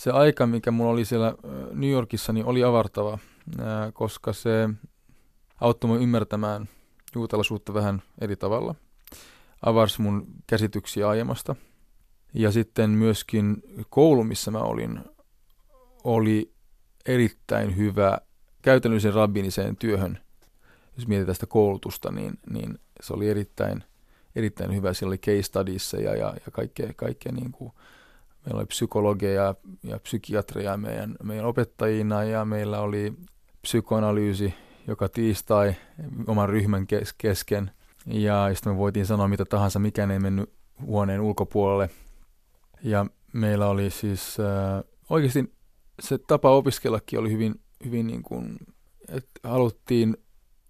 se aika, mikä mulla oli siellä New Yorkissa, niin oli avartava, koska se auttoi minua ymmärtämään juutalaisuutta vähän eri tavalla. Avarsi mun käsityksiä aiemmasta. Ja sitten myöskin koulu, missä mä olin, oli erittäin hyvä käytännöllisen rabbiniseen työhön. Jos mietitään sitä koulutusta, niin, niin se oli erittäin, erittäin hyvä. Siellä oli case studies ja, ja, ja kaikkea, kaikkea niin kuin, meillä oli psykologeja ja, ja psykiatreja meidän, meidän opettajina ja meillä oli psykoanalyysi joka tiistai oman ryhmän kes- kesken. Ja sitten me voitiin sanoa mitä tahansa, mikään ei mennyt huoneen ulkopuolelle. Ja meillä oli siis äh, oikeasti se tapa opiskellakin oli hyvin, hyvin niin kuin, että haluttiin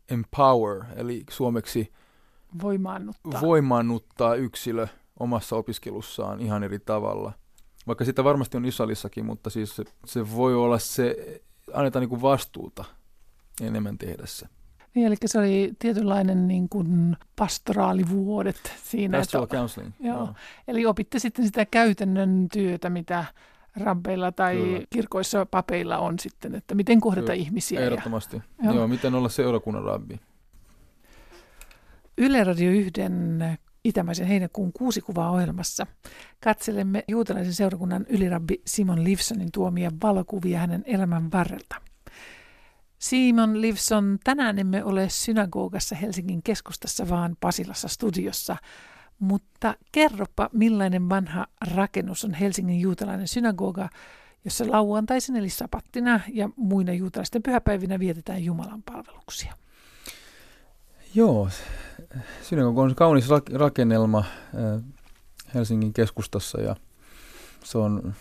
empower, eli suomeksi voimaannuttaa. voimaannuttaa yksilö omassa opiskelussaan ihan eri tavalla. Vaikka sitä varmasti on Israelissakin, mutta siis se, se voi olla se, annetaan niin kuin vastuuta enemmän tehdä se. Niin, eli se oli tietynlainen niin kuin pastoraalivuodet siinä. Pastoral että, counseling. Joo. joo. Eli opitte sitten sitä käytännön työtä, mitä rabbeilla tai Kyllä. kirkoissa papeilla on sitten, että miten kohdata Kyllä. ihmisiä. Ehdottomasti. Ja, joo. joo, miten olla seurakunnan rabbi. Yle Radio 1 Itämäisen heinäkuun kuusi kuvaa ohjelmassa katselemme juutalaisen seurakunnan ylirabbi Simon Livsonin tuomia valokuvia hänen elämän varrelta. Simon Livson, tänään emme ole synagogassa Helsingin keskustassa, vaan Pasilassa studiossa. Mutta kerropa, millainen vanha rakennus on Helsingin juutalainen synagoga, jossa lauantaisin eli sapattina ja muina juutalaisten pyhäpäivinä vietetään Jumalan palveluksia. Joo, synagoga on kaunis rakennelma äh, Helsingin keskustassa ja se on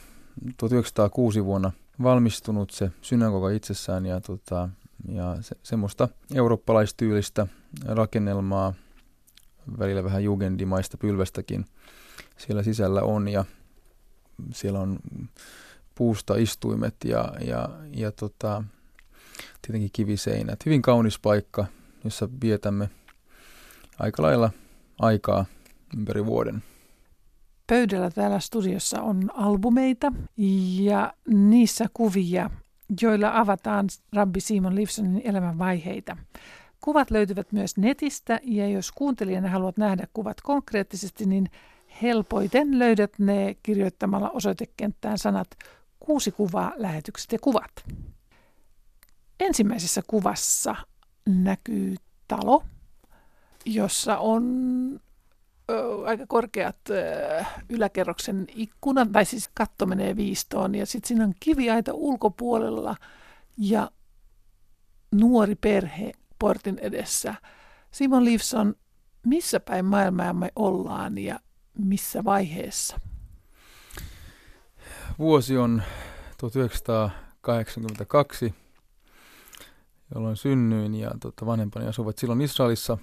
1906 vuonna valmistunut se synagoga itsessään ja, tota, ja se, semmoista eurooppalaistyylistä rakennelmaa, välillä vähän jugendimaista pylvästäkin siellä sisällä on ja siellä on puusta istuimet ja, ja, ja tota, tietenkin kiviseinät. Hyvin kaunis paikka, jossa vietämme aika lailla aikaa ympäri vuoden. Pöydällä täällä studiossa on albumeita ja niissä kuvia, joilla avataan Rabbi Simon Livsonin elämänvaiheita. Kuvat löytyvät myös netistä ja jos kuuntelijana haluat nähdä kuvat konkreettisesti, niin helpoiten löydät ne kirjoittamalla osoitekenttään sanat kuusi kuvaa, lähetykset ja kuvat. Ensimmäisessä kuvassa näkyy talo, jossa on aika korkeat yläkerroksen ikkunat, tai siis katto menee viistoon, ja sitten siinä on kiviaita ulkopuolella ja nuori perhe portin edessä. Simon Livson, missä päin maailmaa me ollaan ja missä vaiheessa? Vuosi on 1982 jolloin synnyin ja tota, vanhempani asuvat silloin Israelissa.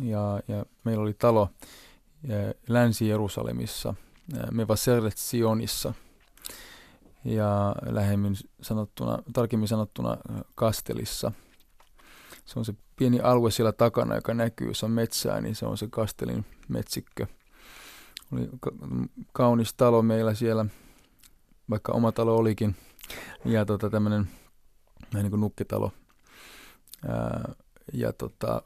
Ja, ja meillä oli talo Länsi-Jerusalemissa, Mevaseret Sionissa ja lähemmin sanottuna, tarkemmin sanottuna Kastelissa. Se on se pieni alue siellä takana, joka näkyy, se on metsää, niin se on se Kastelin metsikkö. Oli ka- kaunis talo meillä siellä, vaikka oma talo olikin, ja tota, tämmöinen niin kuin Ja tota,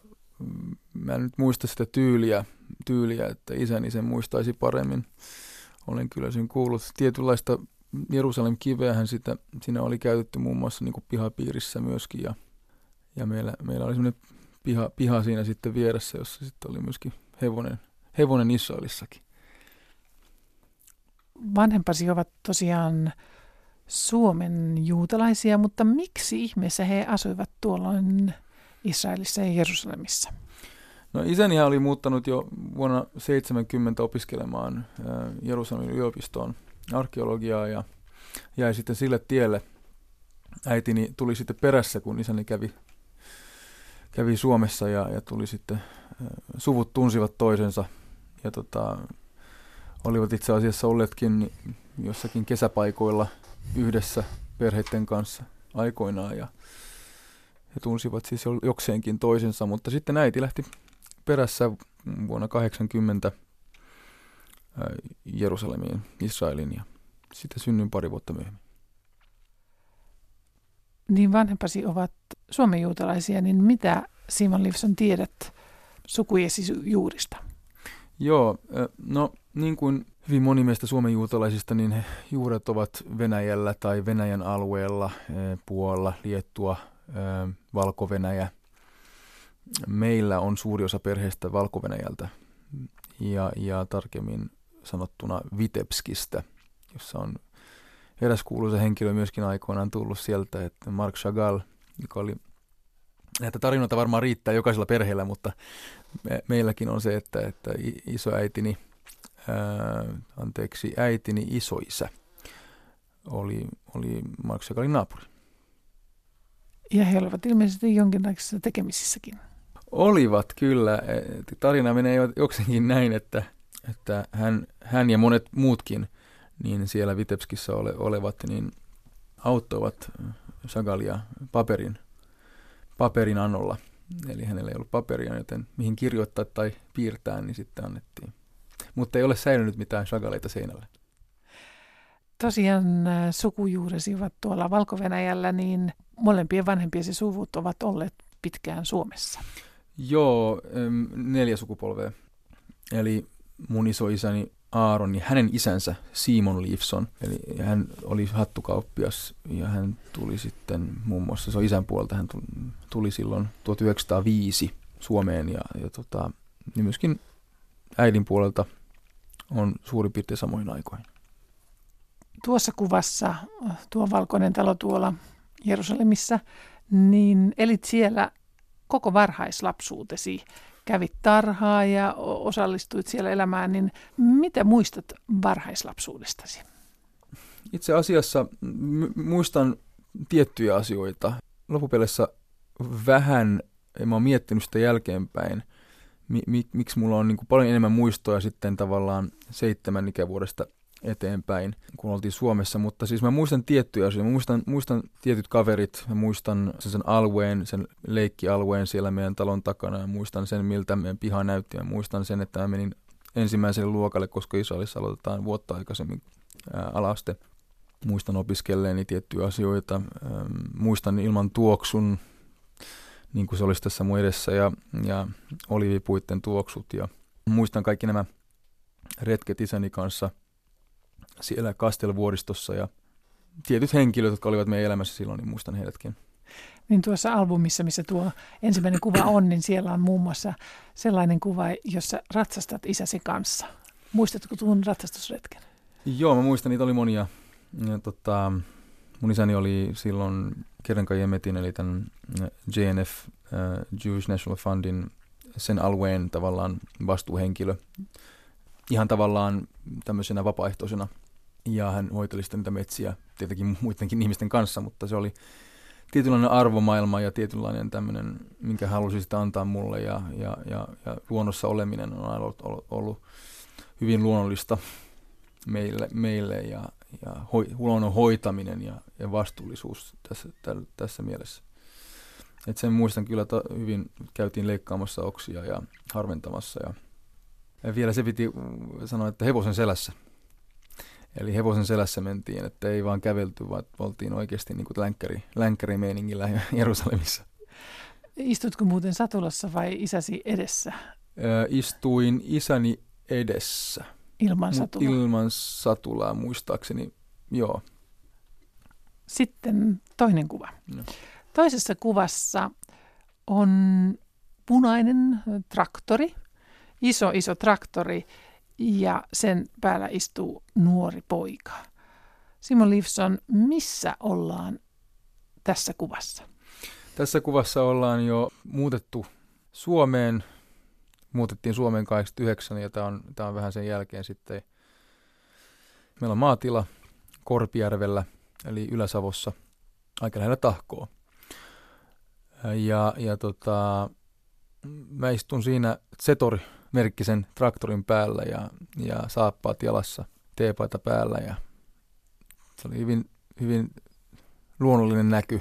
mä en nyt muista sitä tyyliä, tyyliä, että isäni sen muistaisi paremmin. Olen kyllä sen kuullut. Tietynlaista Jerusalem kiveähän sitä, siinä oli käytetty muun muassa niin kuin pihapiirissä myöskin ja, ja meillä, meillä oli semmoinen piha, piha siinä sitten vieressä, jossa sitten oli myöskin hevonen, hevonen Israelissakin. Vanhempasi ovat tosiaan Suomen juutalaisia, mutta miksi ihmeessä he asuivat tuolloin Israelissa ja Jerusalemissa? No isäni oli muuttanut jo vuonna 70 opiskelemaan äh, Jerusalemin yliopistoon arkeologiaa ja jäi sitten sille tielle. Äitini tuli sitten perässä, kun isäni kävi, kävi Suomessa ja, ja tuli sitten, äh, suvut tunsivat toisensa ja tota, olivat itse asiassa olleetkin jossakin kesäpaikoilla – yhdessä perheiden kanssa aikoinaan ja he tunsivat siis jokseenkin toisensa, mutta sitten äiti lähti perässä vuonna 80 Jerusalemiin, Israelin ja Sitten synnyin pari vuotta myöhemmin. Niin vanhempasi ovat suomenjuutalaisia, niin mitä Simon Livson tiedät sukujesi juurista? Joo, no niin kuin hyvin moni meistä Suomen juutalaisista, niin juuret ovat Venäjällä tai Venäjän alueella, Puola, Liettua, Valko-Venäjä. Meillä on suuri osa perheestä valko ja, ja tarkemmin sanottuna Vitebskistä, jossa on eräs kuuluisa henkilö myöskin aikoinaan tullut sieltä, että Mark Chagall, joka oli Näitä tarinoita varmaan riittää jokaisella perheellä, mutta me, meilläkin on se, että, että isoäitini, ää, anteeksi, äitini isoisä oli, oli Mark Chagallin naapuri. Ja he olivat ilmeisesti jonkinlaisissa tekemisissäkin. Olivat kyllä. E, tarina menee jokseenkin näin, että, että hän, hän ja monet muutkin niin siellä Vitebskissä ole, olevat niin auttoivat Sagalia paperin, paperin annolla. Eli hänellä ei ollut paperia, joten mihin kirjoittaa tai piirtää, niin sitten annettiin. Mutta ei ole säilynyt mitään Sagaleita seinällä. Tosiaan sukujuuresi ovat tuolla valko niin molempien vanhempiesi suvut ovat olleet pitkään Suomessa. Joo, neljä sukupolvea. Eli mun isoisäni Aaron, niin hänen isänsä Simon Leifson, eli hän oli hattukauppias ja hän tuli sitten muun muassa, se on isän puolta, hän tuli silloin 1905 Suomeen ja, ja tota, niin myöskin äidin puolelta on suurin piirtein samoin aikoihin. Tuossa kuvassa, tuo valkoinen talo tuolla Jerusalemissa, niin elit siellä koko varhaislapsuutesi kävit tarhaa ja osallistuit siellä elämään, niin mitä muistat varhaislapsuudestasi? Itse asiassa muistan tiettyjä asioita. Loppupeleissä vähän, en mä oon miettinyt sitä jälkeenpäin, mi- mi- miksi mulla on niin paljon enemmän muistoja sitten tavallaan seitsemän ikävuodesta eteenpäin, kun oltiin Suomessa, mutta siis mä muistan tiettyjä asioita. Mä muistan, muistan tietyt kaverit, mä muistan sen, sen alueen, sen leikkialueen siellä meidän talon takana ja muistan sen, miltä meidän piha näytti. Mä muistan sen, että mä menin ensimmäiselle luokalle, koska Israelissa aloitetaan vuotta aikaisemmin ää, alaste. Muistan opiskelleeni tiettyjä asioita, ää, muistan ilman tuoksun, niin kuin se olisi tässä mun edessä, ja, ja olivipuitten tuoksut, ja muistan kaikki nämä retket isäni kanssa – siellä Kastelvuoristossa ja tietyt henkilöt, jotka olivat meidän elämässä silloin, niin muistan heidätkin. Niin tuossa albumissa, missä tuo ensimmäinen kuva on, niin siellä on muun muassa sellainen kuva, jossa ratsastat isäsi kanssa. Muistatko tuon ratsastusretken? Joo, mä muistan, niitä oli monia. Ja, tota, mun isäni oli silloin Kerenka Jemetin, eli tämän JNF, uh, Jewish National Fundin, sen alueen tavallaan vastuuhenkilö. Ihan tavallaan tämmöisenä vapaaehtoisena. Ja hän hoiteli sitten niitä metsiä tietenkin muidenkin ihmisten kanssa, mutta se oli tietynlainen arvomaailma ja tietynlainen tämmöinen, minkä halusi sitä antaa mulle. Ja, ja, ja, ja luonnossa oleminen on ollut, ollut hyvin luonnollista meille, meille. Ja, ja hoi, luonnon hoitaminen ja, ja vastuullisuus tässä, täl, tässä mielessä. Et sen muistan kyllä to, hyvin, käytiin leikkaamassa oksia ja harventamassa ja, ja vielä se piti sanoa, että hevosen selässä – Eli hevosen selässä mentiin, että ei vaan kävelty, vaan oltiin oikeasti niin kuin länkkäri, länkkärimeiningillä Jerusalemissa. Istutko muuten satulassa vai isäsi edessä? Ö, istuin isäni edessä. Ilman satulaa? Ilman satulaa muistaakseni, joo. Sitten toinen kuva. No. Toisessa kuvassa on punainen traktori, iso iso traktori, ja sen päällä istuu nuori poika. Simon Livson, missä ollaan tässä kuvassa? Tässä kuvassa ollaan jo muutettu Suomeen. Muutettiin Suomeen 89 ja tämä on, tämä on vähän sen jälkeen sitten. Meillä on maatila Korpijärvellä eli Ylä-Savossa aika lähellä tahkoa. Ja, ja tota, mä istun siinä Zetor merkkisen traktorin päällä ja, ja saappaat jalassa, teepaita päällä ja se oli hyvin, hyvin luonnollinen näky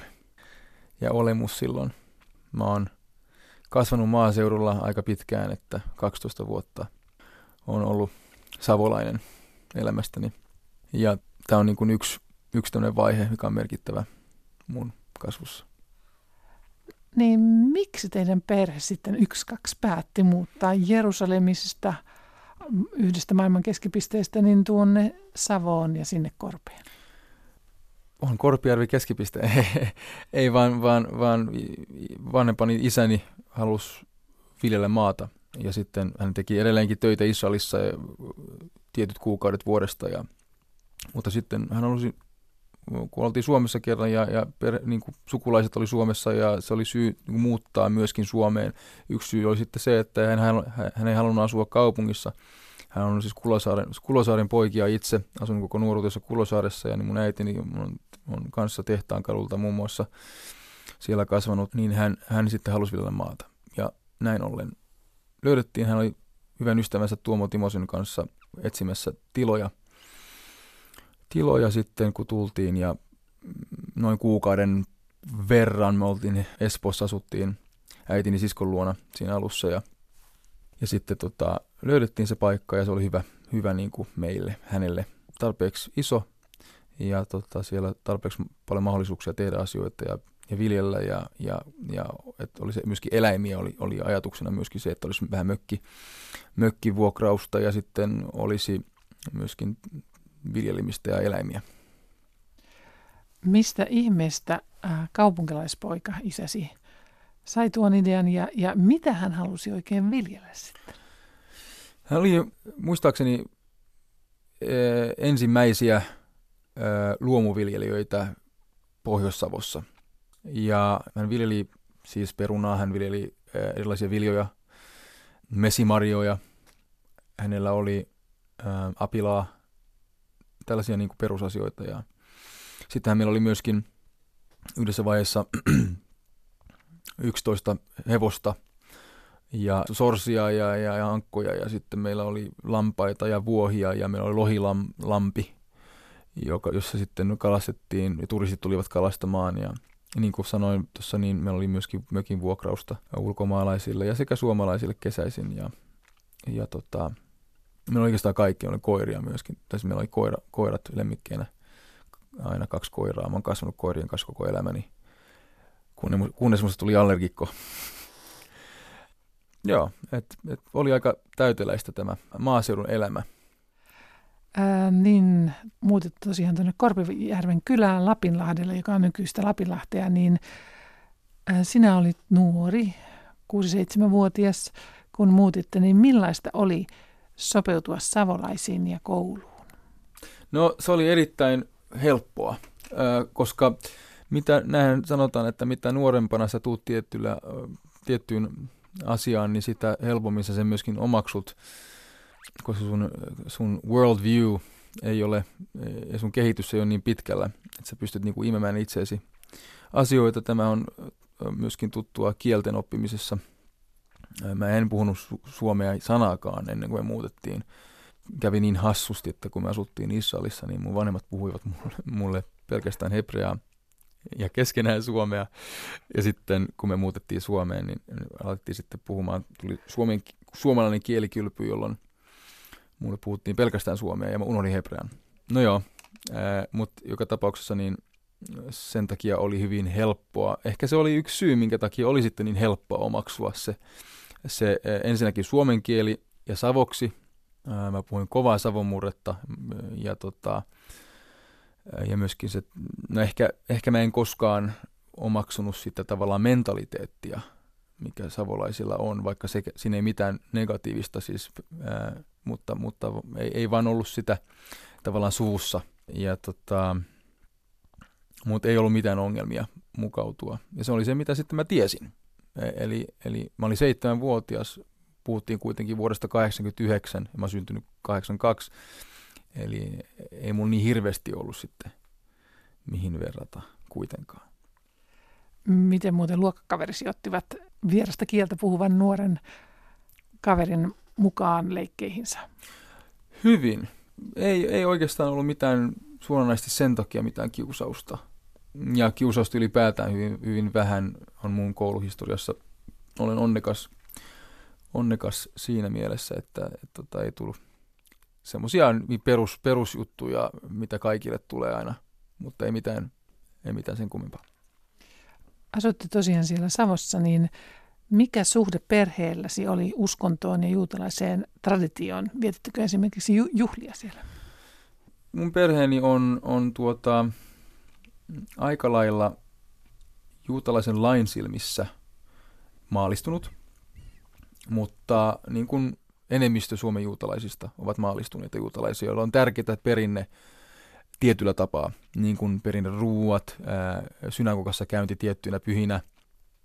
ja olemus silloin. Mä oon kasvanut maaseudulla aika pitkään, että 12 vuotta on ollut savolainen elämästäni. Ja tämä on niin kuin yksi, yksi vaihe, mikä on merkittävä mun kasvussa. Niin miksi teidän perhe sitten yksi kaksi päätti muuttaa Jerusalemista yhdestä maailman keskipisteestä niin tuonne Savoon ja sinne Korpeen? On Korpijärvi keskipiste. Ei vaan, vaan, vaan vanhempani isäni halusi viljellä maata ja sitten hän teki edelleenkin töitä Israelissa tietyt kuukaudet vuodesta. Ja, mutta sitten hän halusi kun oltiin Suomessa kerran ja, ja per, niin kuin sukulaiset oli Suomessa ja se oli syy niin muuttaa myöskin Suomeen. Yksi syy oli sitten se, että hän, hän, hän ei halunnut asua kaupungissa. Hän on siis Kulosaaren, Kulosaaren poikia itse, asun koko nuoruudessa Kulosaaressa ja niin mun äitini on, on kanssa tehtaan kadulta muun muassa siellä kasvanut, niin hän, hän sitten halusi viljellä maata. Ja näin ollen löydettiin, hän oli hyvän ystävänsä Tuomo Timosen kanssa etsimässä tiloja – tiloja sitten, kun tultiin ja noin kuukauden verran me oltiin Espoossa, asuttiin äitini siskon luona siinä alussa ja, ja sitten tota, löydettiin se paikka ja se oli hyvä, hyvä niin kuin meille, hänelle tarpeeksi iso ja tota, siellä tarpeeksi paljon mahdollisuuksia tehdä asioita ja, ja viljellä ja, ja, ja että oli se myöskin eläimiä oli, oli ajatuksena myöskin se, että olisi vähän mökki, mökkivuokrausta ja sitten olisi myöskin viljelimistä ja eläimiä. Mistä ihmeestä äh, kaupunkilaispoika isäsi sai tuon idean ja, ja mitä hän halusi oikein viljellä sitten? Hän oli muistaakseni äh, ensimmäisiä luomuviljelijöitä Pohjois-Savossa. Ja hän viljeli siis perunaa, hän viljeli erilaisia viljoja, mesimarjoja. Hänellä oli äh, apilaa, tällaisia niin kuin perusasioita. Ja sittenhän meillä oli myöskin yhdessä vaiheessa 11 hevosta ja sorsia ja, ja, ja ankkoja ja sitten meillä oli lampaita ja vuohia ja meillä oli lohilampi, joka, jossa sitten kalastettiin ja turistit tulivat kalastamaan ja niin kuin sanoin tuossa, niin meillä oli myöskin mökin vuokrausta ulkomaalaisille ja sekä suomalaisille kesäisin ja, ja tota, Meillä oli oikeastaan kaikki, oli koiria myöskin. Tässä meillä oli koira, koirat lemmikkeinä, aina kaksi koiraa. Mä oon kasvanut koirien kanssa koko elämäni, kunnes musta tuli allergikko. Joo, et, et oli aika täyteläistä tämä maaseudun elämä. Ää, niin muutit tosiaan tuonne Korpijärven kylään Lapinlahdelle, joka on nykyistä Lapinlahtea, niin ää, sinä olit nuori, 6-7-vuotias, kun muutitte, niin millaista oli sopeutua savolaisiin ja kouluun? No se oli erittäin helppoa, koska mitä näin sanotaan, että mitä nuorempana sä tuut tiettyyn asiaan, niin sitä helpommin sä sen myöskin omaksut, koska sun, sun worldview ei ole, ja sun kehitys ei ole niin pitkällä, että sä pystyt niinku imemään itseesi asioita. Tämä on myöskin tuttua kielten oppimisessa – Mä en puhunut su- suomea sanaakaan ennen kuin me muutettiin. Kävi niin hassusti, että kun me asuttiin Israelissa, niin mun vanhemmat puhuivat mulle, mulle pelkästään hebreaa ja keskenään suomea. Ja sitten kun me muutettiin Suomeen, niin alettiin sitten puhumaan, tuli suomen, suomalainen kielikylpy, jolloin mulle puhuttiin pelkästään suomea ja mä unohdin hebrean. No joo, mutta joka tapauksessa niin sen takia oli hyvin helppoa. Ehkä se oli yksi syy, minkä takia oli sitten niin helppoa omaksua se se ensinnäkin suomen kieli ja savoksi. Mä puhuin kovaa savomurretta ja, tota, ja myöskin se, no ehkä, ehkä mä en koskaan omaksunut sitä tavallaan mentaliteettia, mikä savolaisilla on, vaikka se, siinä ei mitään negatiivista siis, ää, mutta, mutta ei, ei vaan ollut sitä tavallaan suvussa. Ja tota, mutta ei ollut mitään ongelmia mukautua. Ja se oli se, mitä sitten mä tiesin. E, eli, eli mä olin seitsemänvuotias, puhuttiin kuitenkin vuodesta 89 ja mä syntynyt 82. Eli ei mun niin hirveästi ollut sitten mihin verrata kuitenkaan. Miten muuten luokkakaverisi ottivat vierasta kieltä puhuvan nuoren kaverin mukaan leikkeihinsä? Hyvin. Ei, ei oikeastaan ollut mitään suoranaisesti sen takia mitään kiusausta ja kiusausta ylipäätään hyvin, hyvin vähän on mun kouluhistoriassa. Olen onnekas, onnekas siinä mielessä, että, että, että ei tullut semmoisia perus, perusjuttuja, mitä kaikille tulee aina, mutta ei mitään, ei mitään sen kummempaa. Asutte tosiaan siellä Savossa, niin mikä suhde perheelläsi oli uskontoon ja juutalaiseen traditioon? Vietettekö esimerkiksi ju- juhlia siellä? Mun perheeni on, on tuota, aika lailla juutalaisen lain silmissä maalistunut, mutta niin kuin enemmistö Suomen juutalaisista ovat maalistuneita juutalaisia, joilla on tärkeää perinne tietyllä tapaa, niin kuin perinne ruuat, synagogassa käynti tiettyinä pyhinä,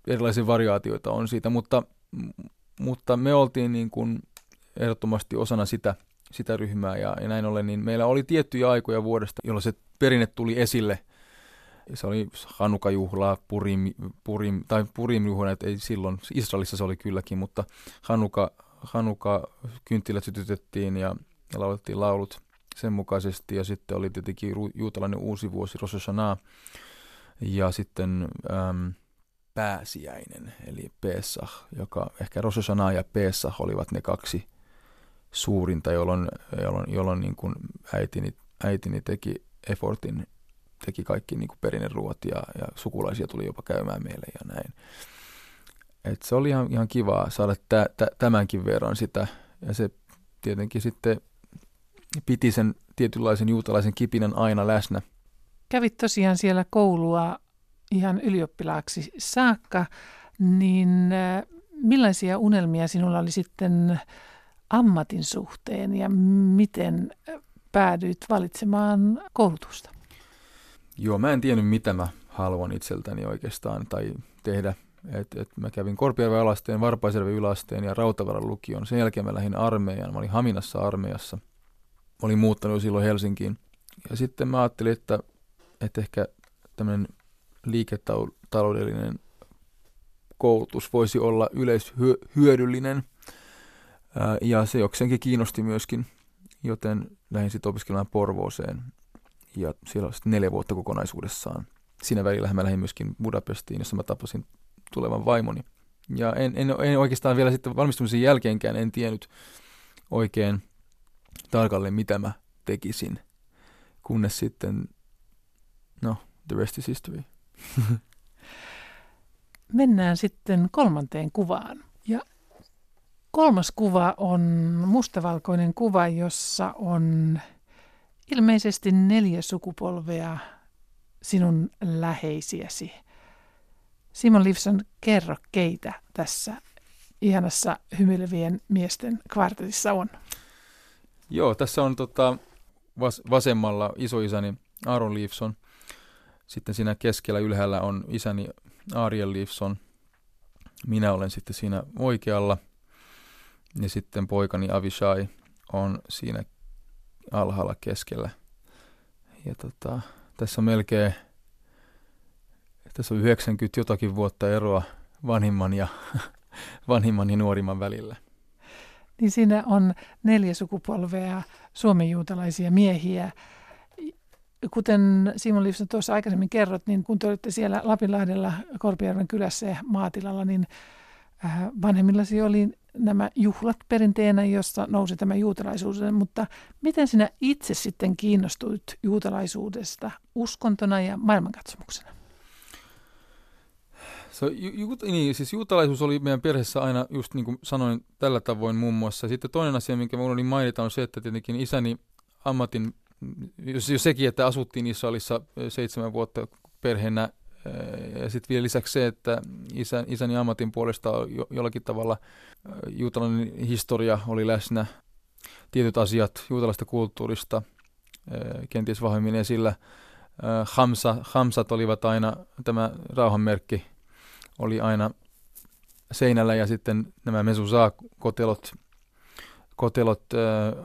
erilaisia variaatioita on siitä, mutta, mutta me oltiin niin kuin ehdottomasti osana sitä, sitä ryhmää ja, ja näin ollen, niin meillä oli tiettyjä aikoja vuodesta, jolloin se perinne tuli esille. Se oli Hanuka-juhlaa, Purim, Purim, tai Purim-juhla, ei silloin, Israelissa se oli kylläkin, mutta Hanuka, Hanuka kynttilät sytytettiin ja, ja laulettiin laulut sen mukaisesti. Ja sitten oli tietenkin juutalainen uusi vuosi, Rosh Hashanah. Ja sitten pääsiäinen, eli Pesach, joka ehkä Rosh Hashanah ja Pesach olivat ne kaksi suurinta, jolloin, jolloin, jolloin niin kuin äitini, äitini teki effortin, teki kaikki niin kuin perinneruot ja, ja sukulaisia tuli jopa käymään meille ja näin. Et se oli ihan, ihan kivaa saada tä, tä, tämänkin verran sitä ja se tietenkin sitten piti sen tietynlaisen juutalaisen kipinän aina läsnä. Kävit tosiaan siellä koulua ihan ylioppilaaksi saakka, niin äh, millaisia unelmia sinulla oli sitten ammatin suhteen ja miten päädyit valitsemaan koulutusta? Joo, mä en tiennyt mitä mä haluan itseltäni oikeastaan tai tehdä. Et, et mä kävin Korpiarven alasteen, Varpaisjärven yläasteen ja Rautavaran lukion. Sen jälkeen mä lähdin armeijaan. Mä olin Haminassa armeijassa. Mä olin muuttanut silloin Helsinkiin. Ja sitten mä ajattelin, että, että ehkä tämmöinen liiketaloudellinen koulutus voisi olla yleishyödyllinen – ja se jokseenkin kiinnosti myöskin, joten lähdin sitten opiskelemaan Porvooseen ja siellä sitten neljä vuotta kokonaisuudessaan. Siinä välillä mä lähdin myöskin Budapestiin, jossa mä tapasin tulevan vaimoni. Ja en, en, en oikeastaan vielä sitten valmistumisen jälkeenkään en tiennyt oikein tarkalleen, mitä mä tekisin, kunnes sitten, no, the rest is history. Mennään sitten kolmanteen kuvaan. Ja Kolmas kuva on mustavalkoinen kuva, jossa on ilmeisesti neljä sukupolvea sinun läheisiäsi. Simon Livson, kerro keitä tässä ihanassa hymyilevien miesten kvartetissa on. Joo, tässä on tota, vas- vasemmalla isoisäni Aaron Leifson. Sitten siinä keskellä ylhäällä on isäni Ariel Leifson. Minä olen sitten siinä oikealla. Ja sitten poikani Avishai on siinä alhaalla keskellä. Ja tota, tässä on melkein, tässä on 90 jotakin vuotta eroa vanhimman ja, vanhimman ja nuorimman välillä. Niin siinä on neljä sukupolvea suomenjuutalaisia miehiä. Kuten Simon Livson tuossa aikaisemmin kerrot, niin kun te olitte siellä Lapinlahdella Korpijärven kylässä ja maatilalla, niin äh, vanhemmillasi oli nämä juhlat perinteenä, jossa nousi tämä juutalaisuus, mutta miten sinä itse sitten kiinnostuit juutalaisuudesta uskontona ja maailmankatsomuksena? So, ju, ju, niin, siis juutalaisuus oli meidän perheessä aina, just niin kuin sanoin, tällä tavoin muun muassa. Sitten toinen asia, minkä minulla oli mainita, on se, että tietenkin isäni ammatin, jos sekin, että asuttiin Israelissa seitsemän vuotta perheenä ja sitten vielä lisäksi se, että isän, isäni ammatin puolesta jo, jollakin tavalla juutalainen historia oli läsnä, tietyt asiat juutalaista kulttuurista kenties vahvemmin esillä. Hamsa, Hamsat olivat aina, tämä rauhanmerkki oli aina seinällä ja sitten nämä mesusaa-kotelot kotelot,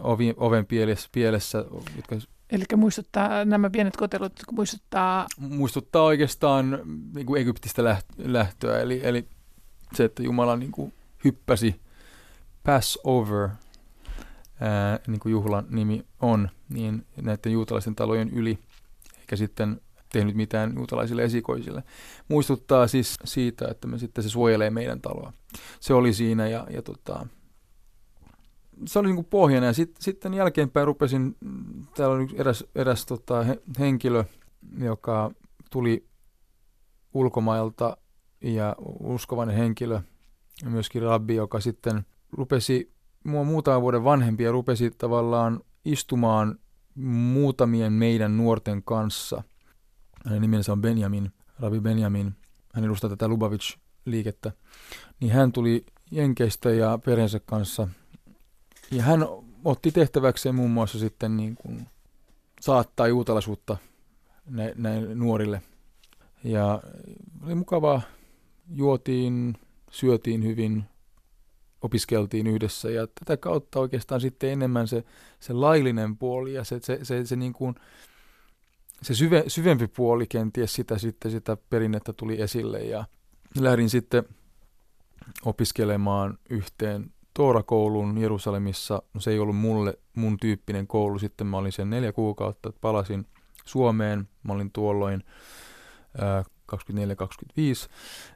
ovi, oven pielessä, pielessä jotka Eli muistuttaa, nämä pienet kotelot muistuttaa... Muistuttaa oikeastaan niin kuin Egyptistä lähtöä, eli, eli se, että Jumala niin kuin hyppäsi Passover, ää, niin kuin juhlan nimi on, niin näiden juutalaisten talojen yli, eikä sitten tehnyt mitään juutalaisille esikoisille. Muistuttaa siis siitä, että me sitten se suojelee meidän taloa. Se oli siinä ja, ja tota, se oli niin pohjana ja sit, sitten jälkeenpäin rupesin, täällä on eräs, eräs tota, henkilö, joka tuli ulkomailta ja uskovainen henkilö, myöskin rabbi, joka sitten rupesi mua muutaman vuoden vanhempi ja rupesi tavallaan istumaan muutamien meidän nuorten kanssa. Hänen nimensä on Benjamin, Rabbi Benjamin. Hän edustaa tätä Lubavitch-liikettä. Niin hän tuli Jenkeistä ja perheensä kanssa. Ja hän otti tehtäväkseen muun muassa sitten niin kuin saattaa juutalaisuutta näille nuorille. Ja oli mukavaa. Juotiin, syötiin hyvin, opiskeltiin yhdessä ja tätä kautta oikeastaan sitten enemmän se, se laillinen puoli ja se, se, se, se, niin kuin, se syve, syvempi puoli kenties sitä, sitten sitä perinnettä tuli esille ja lähdin sitten opiskelemaan yhteen Toorakouluun Jerusalemissa. No se ei ollut mulle mun tyyppinen koulu, sitten mä olin sen neljä kuukautta, että palasin Suomeen, mä olin tuolloin ää, 24-25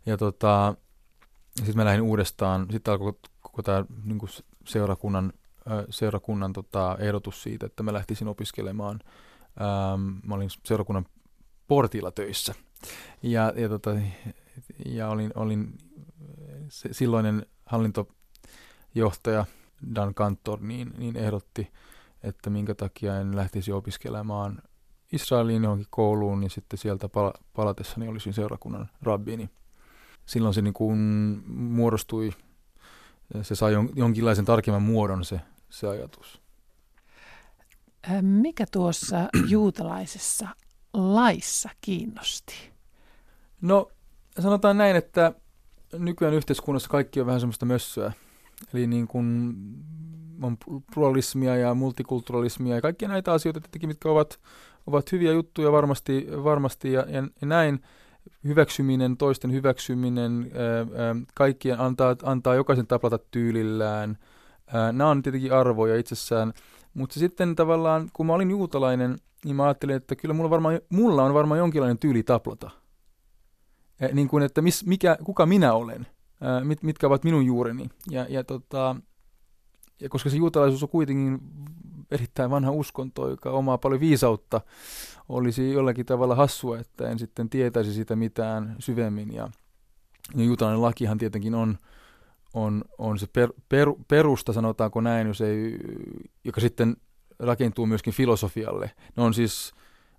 ja tota, sitten mä lähdin uudestaan, sitten alkoi koko tämä niin seurakunnan, seurakunnan tota, ehdotus siitä, että mä lähtisin opiskelemaan. Ähm, mä olin seurakunnan portilla töissä. Ja, ja, tota, ja olin, olin se, silloinen hallintojohtaja Dan Kantor niin, niin ehdotti, että minkä takia en lähtisi opiskelemaan Israeliin johonkin kouluun, niin sitten sieltä pala- palatessani olisin seurakunnan rabbiini. Silloin se niin kuin muodostui se sai jonkinlaisen tarkemman muodon se, se ajatus. Mikä tuossa juutalaisessa laissa kiinnosti? No sanotaan näin, että nykyään yhteiskunnassa kaikki on vähän semmoista mössöä. Eli niin kuin on pluralismia ja multikulturalismia ja kaikkia näitä asioita tietenkin, mitkä ovat, ovat hyviä juttuja varmasti, varmasti ja, ja, ja näin hyväksyminen, toisten hyväksyminen, kaikkien antaa, antaa jokaisen taplata tyylillään. Nämä on tietenkin arvoja itsessään, mutta sitten tavallaan, kun mä olin juutalainen, niin mä ajattelin, että kyllä mulla, varmaan, mulla on varmaan jonkinlainen tyyli taplata. Niin kuin, että mis, mikä, kuka minä olen, mit, mitkä ovat minun juureni. Ja, ja, tota, ja koska se juutalaisuus on kuitenkin erittäin vanha uskonto, joka omaa paljon viisautta, olisi jollakin tavalla hassua, että en sitten tietäisi sitä mitään syvemmin. Ja, ja juutalainen lakihan tietenkin on, on, on se per, per, perusta, sanotaanko näin, jos ei, joka sitten rakentuu myöskin filosofialle. Ne on siis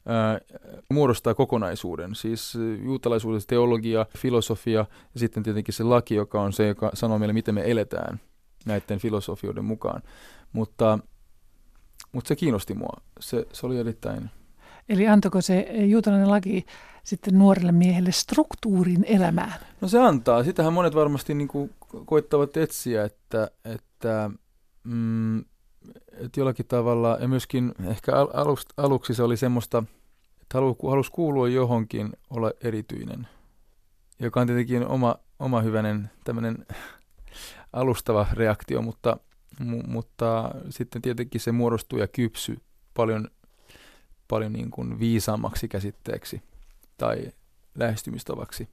ää, muodostaa kokonaisuuden, siis juutalaisuudessa teologia, filosofia ja sitten tietenkin se laki, joka on se, joka sanoo meille, miten me eletään näiden filosofioiden mukaan. Mutta, mutta se kiinnosti mua. Se, se oli erittäin Eli antoiko se juutalainen laki sitten nuorelle miehelle struktuurin elämään? No se antaa. Sitähän monet varmasti niin kuin koittavat etsiä, että, että, mm, että jollakin tavalla, ja myöskin ehkä aluksi, aluksi se oli semmoista, että halusi kuulua johonkin, olla erityinen, joka on tietenkin oma, oma hyvänen tämmöinen alustava reaktio, mutta, mutta sitten tietenkin se muodostuu ja kypsy paljon paljon niin kuin viisaammaksi käsitteeksi tai lähestymistavaksi.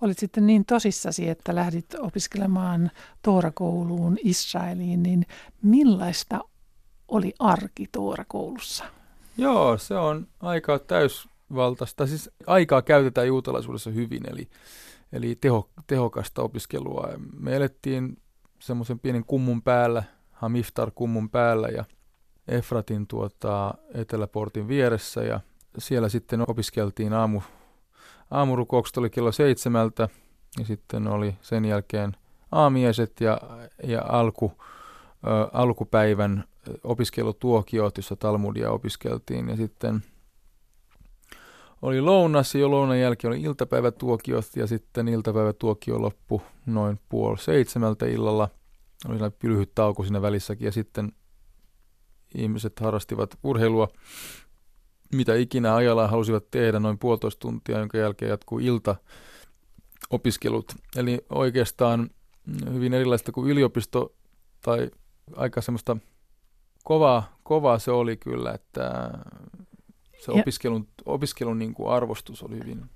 Olit sitten niin tosissasi, että lähdit opiskelemaan Toorakouluun Israeliin, niin millaista oli arki Toorakoulussa? Joo, se on aika täysvaltaista. Siis aikaa käytetään juutalaisuudessa hyvin, eli, eli teho, tehokasta opiskelua. Me elettiin semmoisen pienen kummun päällä, Hamiftar kummun päällä, ja Efratin tuota, eteläportin vieressä ja siellä sitten opiskeltiin aamu, aamurukoukset oli kello seitsemältä ja sitten oli sen jälkeen aamieset ja, ja alku, ö, alkupäivän opiskelutuokiot, jossa Talmudia opiskeltiin ja sitten oli lounas jo lounan jälkeen oli iltapäivätuokiot ja sitten iltapäivätuokio loppu noin puoli seitsemältä illalla. Oli lyhyt tauko siinä välissäkin ja sitten ihmiset harrastivat urheilua, mitä ikinä ajalla halusivat tehdä noin puolitoista tuntia, jonka jälkeen jatkuu ilta opiskelut. Eli oikeastaan hyvin erilaista kuin yliopisto tai aika semmoista kovaa, kovaa se oli kyllä, että se opiskelun, opiskelun niin kuin arvostus oli hyvin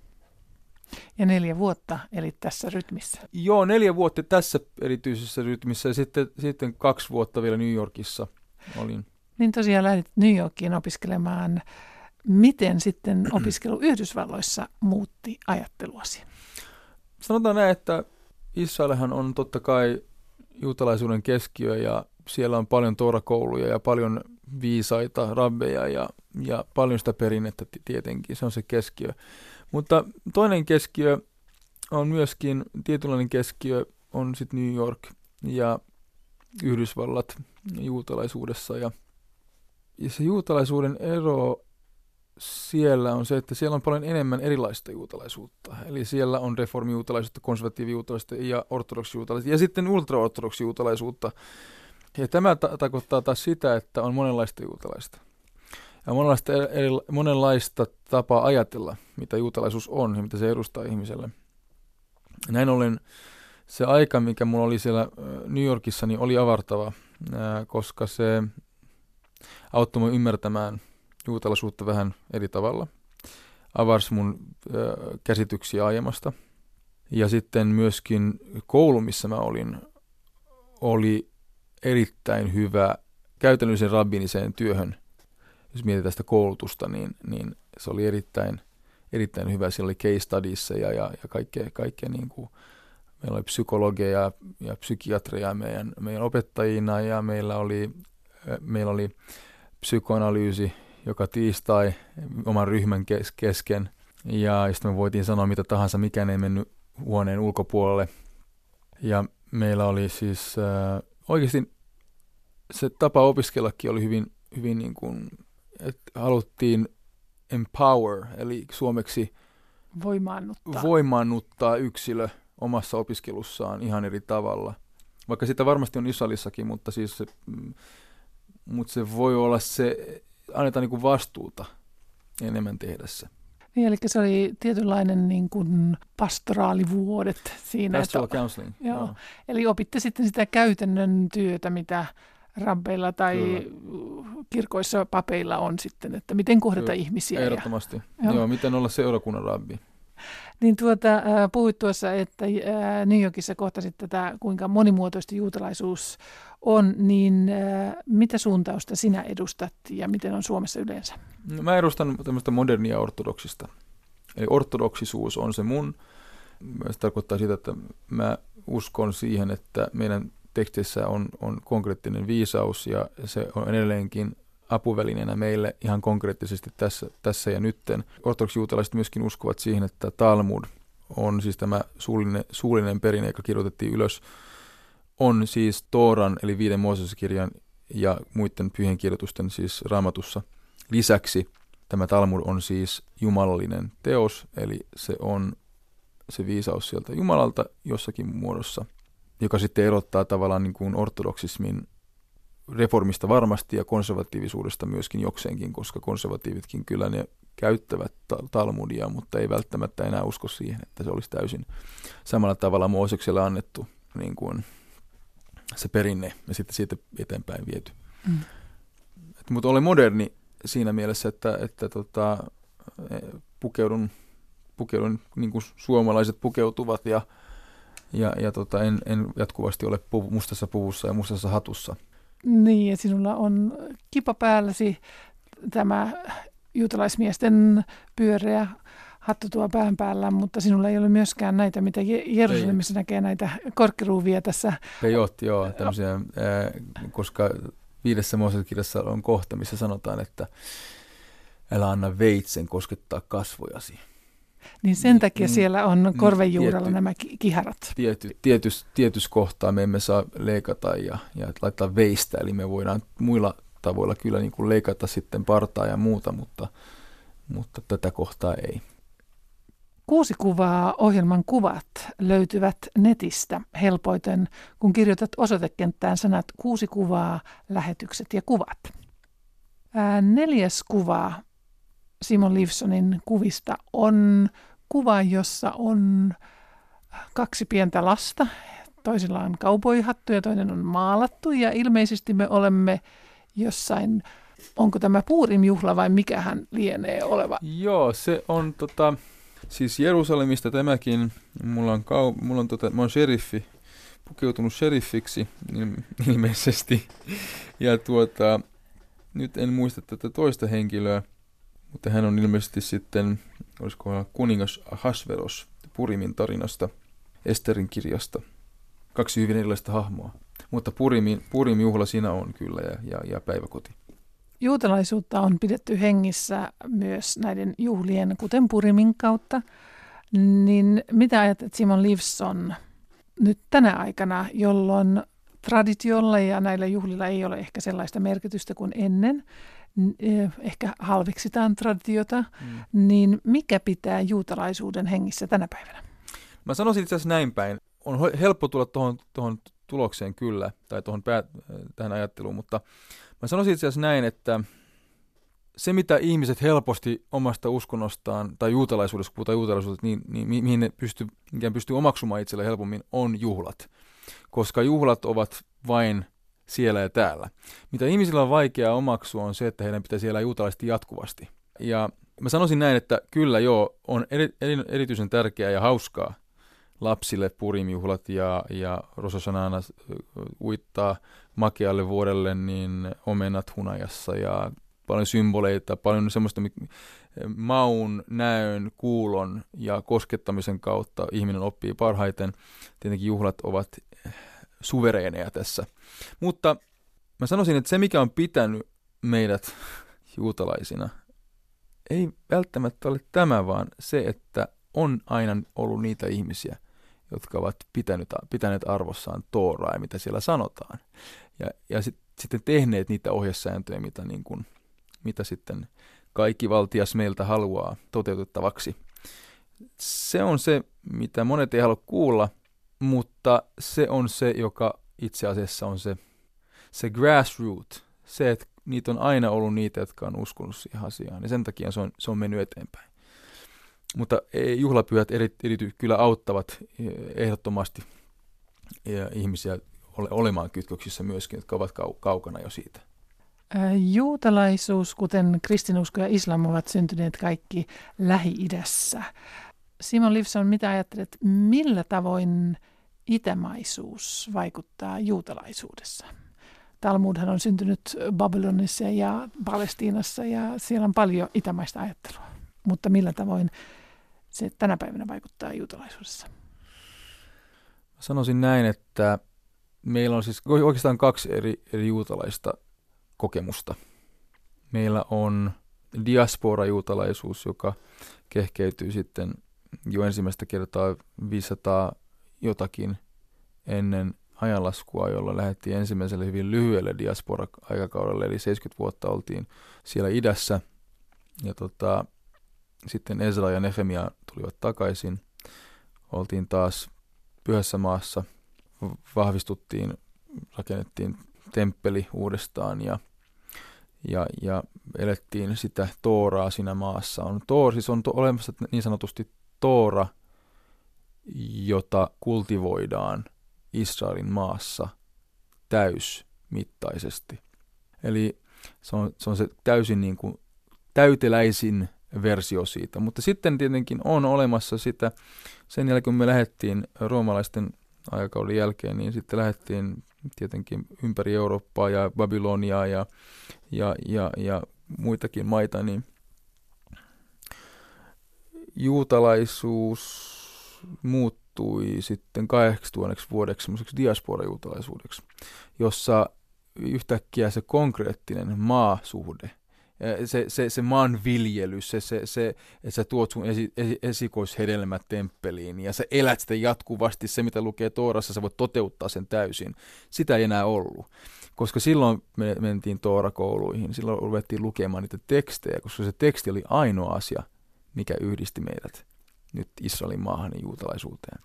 Ja neljä vuotta eli tässä rytmissä. Joo, neljä vuotta tässä erityisessä rytmissä ja sitten, sitten kaksi vuotta vielä New Yorkissa olin. Niin tosiaan lähdit New Yorkiin opiskelemaan. Miten sitten opiskelu Yhdysvalloissa muutti ajatteluasi? Sanotaan näin, että Israelhan on totta kai juutalaisuuden keskiö ja siellä on paljon torakouluja ja paljon viisaita rabbeja ja, ja paljon sitä perinnettä tietenkin, se on se keskiö. Mutta toinen keskiö on myöskin, tietynlainen keskiö on sitten New York ja Yhdysvallat juutalaisuudessa ja, ja se juutalaisuuden ero siellä on se, että siellä on paljon enemmän erilaista juutalaisuutta. Eli siellä on reformijuutalaisuutta, konservatiivijuutalaisuutta ja ortodoksijuutalaisuutta ja sitten ultraortodoksijuutalaisuutta. Ja tämä ta- tarkoittaa taas sitä, että on monenlaista juutalaista. Ja monenlaista, eri, monenlaista tapaa ajatella, mitä juutalaisuus on ja mitä se edustaa ihmiselle. Näin ollen se aika, mikä mulla oli siellä New Yorkissa, niin oli avartava, koska se auttoi minua ymmärtämään juutalaisuutta vähän eri tavalla. Avarsi mun käsityksiä aiemmasta. Ja sitten myöskin koulu, missä mä olin, oli erittäin hyvä käytännöllisen rabbiniseen työhön. Jos mietitään sitä koulutusta, niin, niin se oli erittäin, erittäin hyvä. Siellä oli case studies ja, ja, ja kaikkea, kaikkea niin kuin, meillä oli psykologeja ja, ja psykiatreja meidän, meidän opettajina ja meillä oli, meillä oli psykoanalyysi joka tiistai oman ryhmän kes- kesken. Ja sitten me voitiin sanoa mitä tahansa, mikään ei mennyt huoneen ulkopuolelle. Ja meillä oli siis äh, oikeasti se tapa opiskellakin oli hyvin, hyvin niin kuin, että haluttiin empower, eli suomeksi voimaannuttaa. voimaannuttaa yksilö omassa opiskelussaan ihan eri tavalla. Vaikka sitä varmasti on Israelissakin, mutta siis se, mm, mutta se voi olla se, annetaan niin kuin vastuuta enemmän tehdä se. Niin, eli se oli tietynlainen niin kuin pastoraalivuodet siinä. Pastoral että, counseling. Joo. joo. Eli opitte sitten sitä käytännön työtä, mitä rabbeilla tai Kyllä. kirkoissa papeilla on sitten, että miten kohdata Kyllä. ihmisiä. Ehdottomasti. Ja, joo. joo, miten olla seurakunnan rabbi. Niin tuota, puhuit tuossa, että New Yorkissa kohtasit tätä, kuinka monimuotoista juutalaisuus on, niin mitä suuntausta sinä edustat ja miten on Suomessa yleensä? No, mä edustan tämmöistä modernia ortodoksista. Eli ortodoksisuus on se mun. Se tarkoittaa sitä, että mä uskon siihen, että meidän tekstissä on, on konkreettinen viisaus ja se on edelleenkin apuvälineenä meille ihan konkreettisesti tässä, tässä ja nytten. Ortodoksijuutalaiset myöskin uskovat siihen, että Talmud on siis tämä suullinen, suullinen perinne, joka kirjoitettiin ylös, on siis Tooran eli viiden Moosekirjan ja muiden pyhien kirjoitusten siis raamatussa. Lisäksi tämä Talmud on siis jumalallinen teos, eli se on se viisaus sieltä Jumalalta jossakin muodossa, joka sitten erottaa tavallaan niin kuin ortodoksismin reformista varmasti ja konservatiivisuudesta myöskin jokseenkin, koska konservatiivitkin kyllä ne käyttävät Talmudia, mutta ei välttämättä enää usko siihen, että se olisi täysin samalla tavalla Moosekselle annettu niin kuin se perinne ja sitten siitä eteenpäin viety. Mm. Et, mutta olen moderni siinä mielessä, että, että tota, e, pukeudun, pukeudun niin kuin suomalaiset pukeutuvat ja, ja, ja tota, en, en jatkuvasti ole puvu, mustassa puvussa ja mustassa hatussa. Niin, ja sinulla on kipa päälläsi tämä juutalaismiesten pyöreä hattu tuo pään päällä, mutta sinulla ei ole myöskään näitä, mitä Jerusalemissa ei. näkee näitä korkkiruuvia tässä. Pejot, joo, tämmöisiä, koska viidessä Moosekirjassa on kohta, missä sanotaan, että älä anna veitsen koskettaa kasvojasi. Niin sen takia niin, siellä on niin, korvejuurella tiety, nämä kiharat. Tiety, tietys, tietys kohtaa me emme saa leikata ja, ja laittaa veistä, eli me voidaan muilla tavoilla kyllä niin kuin leikata sitten partaa ja muuta, mutta, mutta tätä kohtaa ei. Kuusi kuvaa ohjelman kuvat löytyvät netistä helpoiten, kun kirjoitat osoitekenttään sanat kuusi kuvaa, lähetykset ja kuvat. Ää, neljäs kuva Simon Livsonin kuvista on kuva, jossa on kaksi pientä lasta. Toisella on kaupoihattu ja toinen on maalattu ja ilmeisesti me olemme jossain, onko tämä Puurim-juhla vai mikä hän lienee oleva? Joo, se on tota, Siis Jerusalemista tämäkin, mulla on, kau- mulla on tota, mä oon sheriffi, pukeutunut sheriffiksi ilmeisesti. Ja tuota, nyt en muista tätä toista henkilöä, mutta hän on ilmeisesti sitten, olisiko kuningas Hasveros Purimin tarinasta, Esterin kirjasta. Kaksi hyvin erilaista hahmoa. Mutta Purimin, Purim juhla siinä on kyllä ja, ja, ja päiväkoti. Juutalaisuutta on pidetty hengissä myös näiden juhlien, kuten Purimin kautta. Niin mitä ajattelet Simon Livson nyt tänä aikana, jolloin traditiolla ja näillä juhlilla ei ole ehkä sellaista merkitystä kuin ennen, ehkä halveksitaan traditiota, mm. niin mikä pitää juutalaisuuden hengissä tänä päivänä? Mä sanoisin itse asiassa näin päin. On helppo tulla tuohon tulokseen kyllä, tai tuohon päät, tähän ajatteluun, mutta mä sanoisin itse asiassa näin, että se, mitä ihmiset helposti omasta uskonnostaan tai juutalaisuudessa, kun puhutaan juutalaisuudesta, niin, niin mihin ne pystyy, pystyy omaksumaan itselle helpommin, on juhlat. Koska juhlat ovat vain siellä ja täällä. Mitä ihmisillä on vaikeaa omaksua on se, että heidän pitää siellä juutalaisesti jatkuvasti. Ja mä sanoisin näin, että kyllä joo, on eri, eri, erityisen tärkeää ja hauskaa lapsille purimjuhlat ja, ja Rososanana uittaa makealle vuodelle niin omenat hunajassa ja paljon symboleita, paljon semmoista maun, näön, kuulon ja koskettamisen kautta ihminen oppii parhaiten. Tietenkin juhlat ovat suvereeneja tässä. Mutta mä sanoisin, että se mikä on pitänyt meidät juutalaisina, ei välttämättä ole tämä, vaan se, että on aina ollut niitä ihmisiä, jotka ovat pitänyt, pitäneet arvossaan Tooraa ja mitä siellä sanotaan. Ja, ja sit, sitten tehneet niitä ohjesääntöjä, mitä, niin kuin, mitä sitten kaikki valtias meiltä haluaa toteutettavaksi. Se on se, mitä monet ei halua kuulla, mutta se on se, joka itse asiassa on se, se grassroot, se, että niitä on aina ollut niitä, jotka on uskonut siihen asiaan, ja sen takia se on, se on mennyt eteenpäin. Mutta juhlapyhät eri, erity, kyllä auttavat eh, ehdottomasti ja ihmisiä ole, olemaan kytköksissä myöskin, jotka ovat kau, kaukana jo siitä. Juutalaisuus, kuten kristinusko ja islam, ovat syntyneet kaikki Lähi-idässä. Simon Livson, mitä ajattelet, millä tavoin itämaisuus vaikuttaa juutalaisuudessa? Talmudhan on syntynyt Babylonissa ja Palestiinassa ja siellä on paljon itämaista ajattelua. Mutta millä tavoin se tänä päivänä vaikuttaa juutalaisuudessa? Sanoisin näin, että meillä on siis oikeastaan kaksi eri, eri juutalaista kokemusta. Meillä on diaspora-juutalaisuus, joka kehkeytyy sitten jo ensimmäistä kertaa 500 jotakin ennen ajanlaskua, jolla lähdettiin ensimmäiselle hyvin lyhyelle diaspora-aikakaudelle, eli 70 vuotta oltiin siellä idässä. Ja tota, sitten Ezra ja Nehemia tulivat takaisin. Oltiin taas pyhässä maassa, vahvistuttiin, rakennettiin temppeli uudestaan ja, ja, ja elettiin sitä Tooraa siinä maassa. On, toor, siis on to, olemassa niin sanotusti Toora, jota kultivoidaan Israelin maassa täysmittaisesti. Eli se on se, on se täysin niin kuin täyteläisin versio siitä. Mutta sitten tietenkin on olemassa sitä, sen jälkeen kun me lähdettiin roomalaisten aikakauden jälkeen, niin sitten lähdettiin tietenkin ympäri Eurooppaa ja Babyloniaa ja, ja, ja, ja muitakin maita, niin juutalaisuus muuttui sitten 8000 vuodeksi semmoiseksi diaspora-juutalaisuudeksi, jossa yhtäkkiä se konkreettinen maasuhde – se, se, se maanviljely, se, se, se, että sä tuot sun esi, esi, esikoishedelmät temppeliin ja sä elät sitä jatkuvasti, se mitä lukee Toorassa, sä voit toteuttaa sen täysin. Sitä ei enää ollut. Koska silloin me mentiin Toora-kouluihin, silloin ruvettiin lukemaan niitä tekstejä, koska se teksti oli ainoa asia, mikä yhdisti meidät nyt Israelin maahan ja juutalaisuuteen.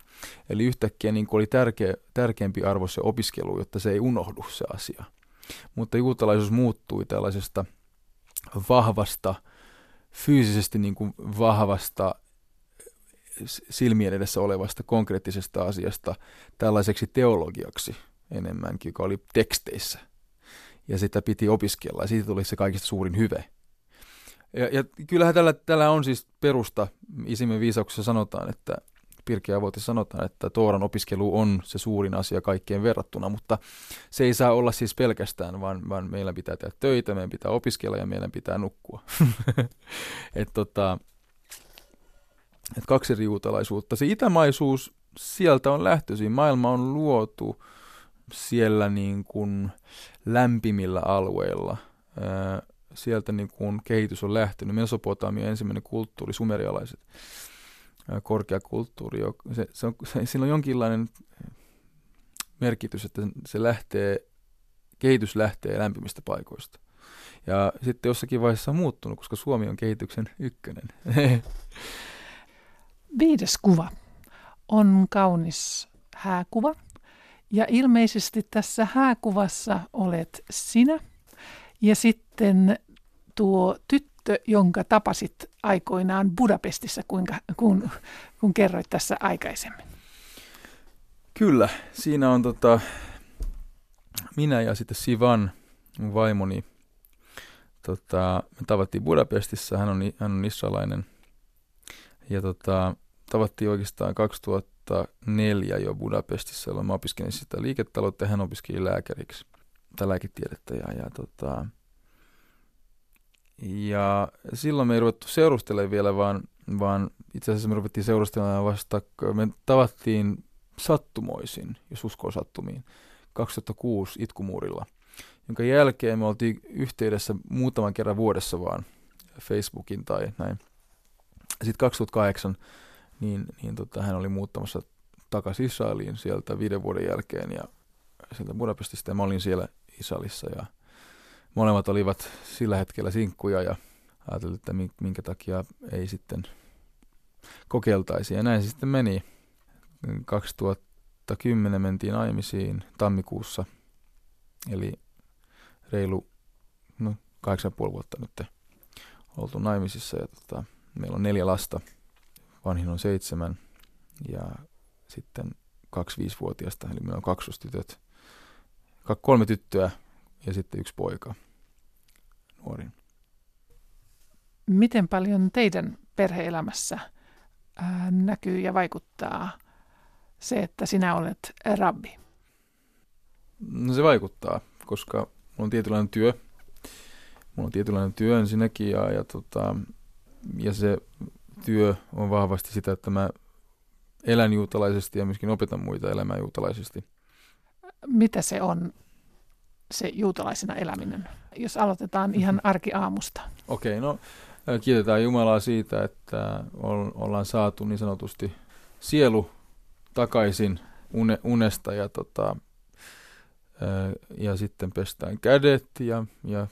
Eli yhtäkkiä niin oli tärkeä, tärkeämpi arvo se opiskelu, jotta se ei unohdu se asia. Mutta juutalaisuus muuttui tällaisesta – vahvasta, fyysisesti niin kuin vahvasta silmien edessä olevasta konkreettisesta asiasta tällaiseksi teologiaksi enemmänkin, joka oli teksteissä. Ja sitä piti opiskella ja siitä tuli se kaikista suurin hyve. Ja, ja kyllähän tällä, tällä on siis perusta isimme viisauksessa sanotaan, että Pirkeä Avoiti sanotaan, että Tooran opiskelu on se suurin asia kaikkeen verrattuna, mutta se ei saa olla siis pelkästään, vaan, vaan meillä pitää tehdä töitä, meidän pitää opiskella ja meidän pitää nukkua. et tota, et kaksi riutalaisuutta. Se itämaisuus, sieltä on lähtöisin. Maailma on luotu siellä niin kuin lämpimillä alueilla. Sieltä niin kuin kehitys on lähtenyt. Mesopotamia ensimmäinen kulttuuri, sumerialaiset korkeakulttuuri. Se, se on, se, sillä on jonkinlainen merkitys, että se lähtee, kehitys lähtee lämpimistä paikoista. Ja sitten jossakin vaiheessa on muuttunut, koska Suomi on kehityksen ykkönen. Viides kuva on kaunis hääkuva. Ja ilmeisesti tässä hääkuvassa olet sinä ja sitten tuo tyttö, jonka tapasit aikoinaan Budapestissa, kuinka, kun, kun kerroit tässä aikaisemmin. Kyllä, siinä on tota, minä ja sitten Sivan, mun vaimoni. Tota, me tavattiin Budapestissa, hän on, hän on israelainen. Ja tota, tavattiin oikeastaan 2004 jo Budapestissa, jolloin mä opiskelin sitä liiketaloutta ja hän opiskeli lääkäriksi tai lääketiedettä. Ja, ja, tota, ja silloin me ei ruvettu seurustelemaan vielä, vaan, vaan itse asiassa me ruvettiin seurustelemaan vasta, me tavattiin sattumoisin, jos uskoo sattumiin, 2006 Itkumuurilla, jonka jälkeen me oltiin yhteydessä muutaman kerran vuodessa vaan Facebookin tai näin. Sitten 2008 niin, niin tota, hän oli muuttamassa takaisin Israeliin sieltä viiden vuoden jälkeen ja sieltä Budapestista ja mä olin siellä Israelissa ja molemmat olivat sillä hetkellä sinkkuja ja ajattelin, että minkä takia ei sitten kokeiltaisi. Ja näin se sitten meni. 2010 mentiin naimisiin tammikuussa, eli reilu no, 8,5 vuotta nyt oltu naimisissa ja tota, meillä on neljä lasta – vanhin on seitsemän ja sitten kaksi viisivuotiaista, eli meillä on kaksostytöt, kolme tyttöä ja sitten yksi poika, nuorin. Miten paljon teidän perheelämässä ää, näkyy ja vaikuttaa se, että sinä olet rabbi? No se vaikuttaa, koska mulla on tietynlainen työ. Mulla on tietynlainen työ ensinnäkin ja, ja, tota, ja se työ on vahvasti sitä, että mä elän juutalaisesti ja myöskin opetan muita elämään juutalaisesti. Mitä se on, se juutalaisena eläminen, jos aloitetaan ihan mhm. arkiaamusta? Okei, okay, no kiitetään Jumalaa siitä, että ollaan saatu niin sanotusti sielu takaisin une, unesta ja, tota, ja sitten pestään kädet ja, ja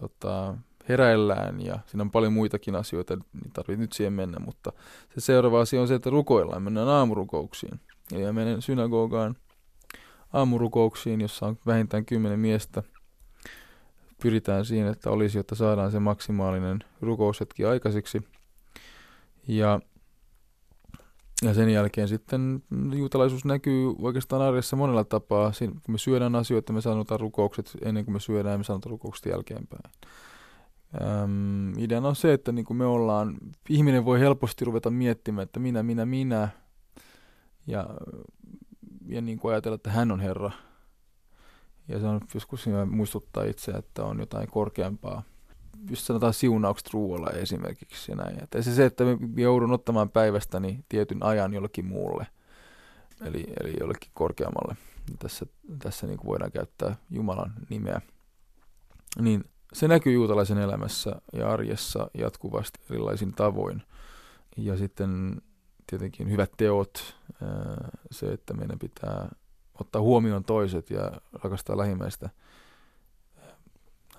tota, heräillään ja siinä on paljon muitakin asioita, niin tarvitsee nyt siihen mennä, mutta se seuraava asia on se, että rukoillaan, mennään aamurukouksiin. Eli menen synagogaan aamurukouksiin, jossa on vähintään kymmenen miestä. Pyritään siihen, että olisi, jotta saadaan se maksimaalinen rukoushetki aikaiseksi. Ja, ja sen jälkeen sitten juutalaisuus näkyy oikeastaan arjessa monella tapaa. Siinä, kun me syödään asioita, me sanotaan rukoukset ennen kuin me syödään, me sanotaan rukoukset jälkeenpäin. Öm, ideana on se, että niin kuin me ollaan, ihminen voi helposti ruveta miettimään, että minä, minä, minä, ja, ja niin kuin ajatella, että hän on Herra. Ja se on joskus muistuttaa itse, että on jotain korkeampaa. Just sanotaan siunaukset ruoalla esimerkiksi ja näin. Että se, se, että joudun ottamaan päivästäni tietyn ajan jollekin muulle, eli, eli jollekin korkeammalle. Tässä, tässä niin kuin voidaan käyttää Jumalan nimeä. Niin se näkyy juutalaisen elämässä ja arjessa jatkuvasti erilaisin tavoin. Ja sitten tietenkin hyvät teot, se, että meidän pitää ottaa huomioon toiset ja rakastaa lähimmäistä.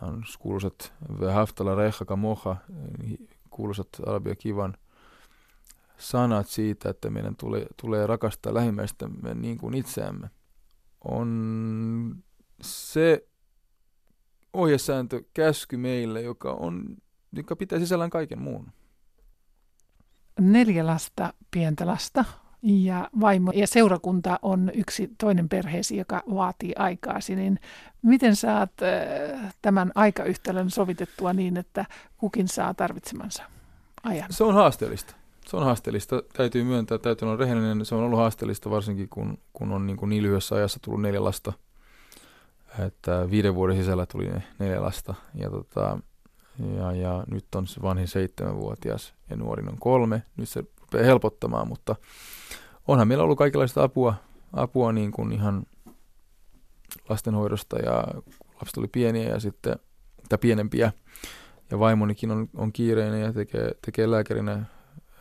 On kuuluisat Haftala Reha Moha, kuuluisat Arabia Kivan sanat siitä, että meidän tulee, tulee rakastaa lähimmäistämme niin kuin itseämme. On se ohjesääntö, käsky meille, joka, on, joka pitää sisällään kaiken muun. Neljä lasta, pientä lasta ja vaimo ja seurakunta on yksi toinen perheesi, joka vaatii aikaasi, niin miten saat tämän aikayhtälön sovitettua niin, että kukin saa tarvitsemansa ajan? Se on haasteellista. se on haasteellista. Täytyy myöntää, täytyy olla rehellinen. Se on ollut haasteellista varsinkin, kun, kun on niin, kuin niin lyhyessä ajassa tullut neljä lasta. Että viiden vuoden sisällä tuli ne neljä lasta. Ja, tota, ja, ja nyt on se vanhin seitsemänvuotias ja nuorin on kolme. Nyt se rupeaa helpottamaan, mutta onhan meillä ollut kaikenlaista apua, apua niin kuin ihan lastenhoidosta ja lapset oli pieniä ja sitten, tai pienempiä. Ja vaimonikin on, on kiireinen ja tekee, tekee lääkärinä,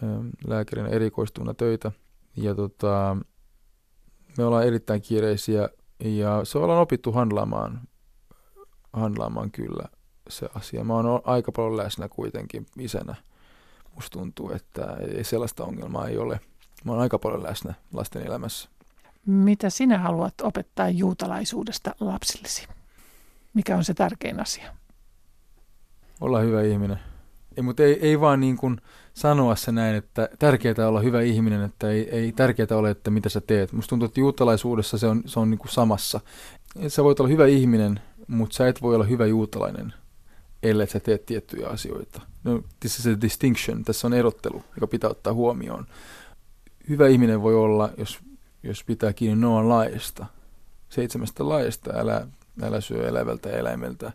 ähm, lääkärinä erikoistuna töitä. Ja tota, me ollaan erittäin kiireisiä ja se ollaan opittu handlaamaan, handlaamaan kyllä se asia. Mä oon aika paljon läsnä kuitenkin isänä. Musta tuntuu, että ei sellaista ongelmaa ei ole. Mä oon aika paljon läsnä lasten elämässä. Mitä sinä haluat opettaa juutalaisuudesta lapsillesi? Mikä on se tärkein asia? Olla hyvä ihminen. Ei, mutta ei, ei vaan niin kuin sanoa se näin, että tärkeää olla hyvä ihminen, että ei, ei tärkeää ole, että mitä sä teet. Musta tuntuu, että juutalaisuudessa se on, se on niin kuin samassa. Sä voit olla hyvä ihminen, mutta sä et voi olla hyvä juutalainen, ellei sä teet tiettyjä asioita. No, this is a distinction. Tässä on erottelu, joka pitää ottaa huomioon. Hyvä ihminen voi olla, jos jos pitää kiinni Noan laista, seitsemästä laista, älä, älä syö elävältä eläimeltä,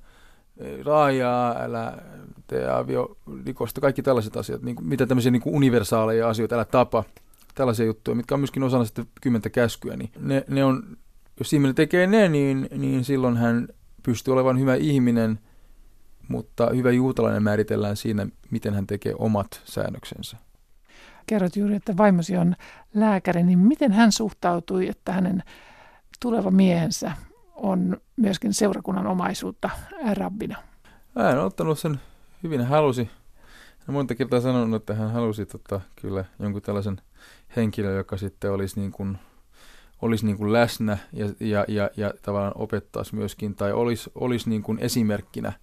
raajaa, älä tee aviorikosta, kaikki tällaiset asiat, niin mitä tämmöisiä niin universaaleja asioita, älä tapa, tällaisia juttuja, mitkä on myöskin osana sitten kymmentä käskyä, niin ne, ne on, jos ihminen tekee ne, niin, niin silloin hän pystyy olemaan hyvä ihminen, mutta hyvä juutalainen määritellään siinä, miten hän tekee omat säännöksensä kerrot juuri, että vaimosi on lääkäri, niin miten hän suhtautui, että hänen tuleva miehensä on myöskin seurakunnan omaisuutta rabbina? Hän on ottanut sen hyvin, hän halusi. Hän monta kertaa sanonut, että hän halusi tota, kyllä jonkun tällaisen henkilön, joka sitten olisi niin kuin, olisi niin kuin läsnä ja, ja, ja, ja tavallaan opettaisi myöskin, tai olisi, olisi niin kuin esimerkkinä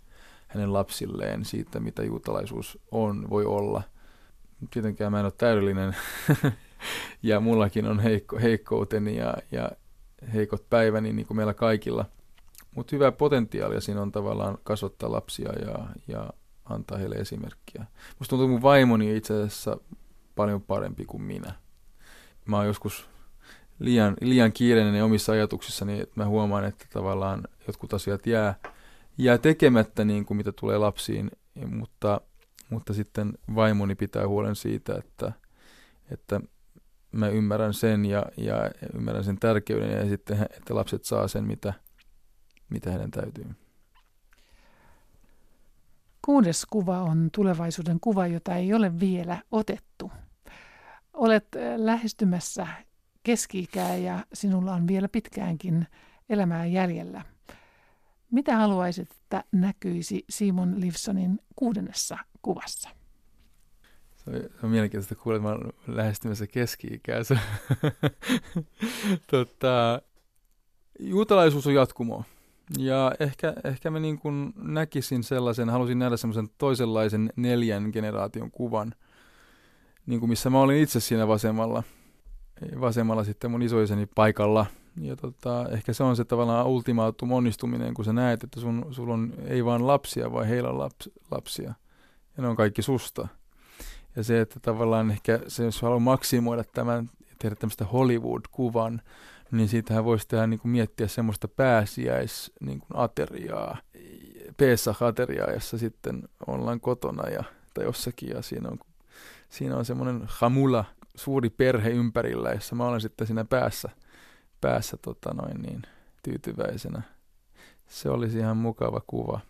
hänen lapsilleen siitä, mitä juutalaisuus on, voi olla – tietenkään mä en ole täydellinen ja mullakin on heikko, heikkouteni ja, ja heikot päiväni niin kuin meillä kaikilla. Mutta hyvä potentiaalia siinä on tavallaan kasvattaa lapsia ja, ja antaa heille esimerkkiä. Musta tuntuu, mun vaimoni itse asiassa paljon parempi kuin minä. Mä oon joskus liian, liian kiireinen omissa ajatuksissani, että mä huomaan, että tavallaan jotkut asiat jää, jää tekemättä niin kuin mitä tulee lapsiin, mutta mutta sitten vaimoni pitää huolen siitä, että, että mä ymmärrän sen ja, ja ymmärrän sen tärkeyden ja sitten, että lapset saa sen, mitä, mitä heidän täytyy. Kuudes kuva on tulevaisuuden kuva, jota ei ole vielä otettu. Olet äh, lähestymässä keski-ikää ja sinulla on vielä pitkäänkin elämää jäljellä. Mitä haluaisit, että näkyisi Simon Livsonin kuudennessa kuvassa? Se on, se on mielenkiintoista kuulla, että mä olen lähestymässä keski-ikää. tota, juutalaisuus on jatkumo. Ja ehkä, ehkä mä niin kuin näkisin sellaisen, halusin nähdä sellaisen toisenlaisen neljän generaation kuvan, niin kuin missä mä olin itse siinä vasemmalla. Vasemmalla sitten mun isoiseni paikalla – ja tota, ehkä se on se tavallaan ultimaatum onnistuminen, kun sä näet, että sun, sulla on ei vain lapsia, vaan heillä on laps, lapsia. Ja ne on kaikki susta. Ja se, että tavallaan ehkä se, jos haluaa maksimoida tämän, tehdä tämmöistä Hollywood-kuvan, niin siitähän voisi tehdä niin kuin miettiä semmoista pääsiäis niin ateriaa, Pesach-ateriaa, jossa sitten ollaan kotona ja, tai jossakin ja siinä on, siinä on semmoinen hamula, suuri perhe ympärillä, jossa mä olen sitten siinä päässä – päässä tota noin niin, tyytyväisenä. Se olisi ihan mukava kuva.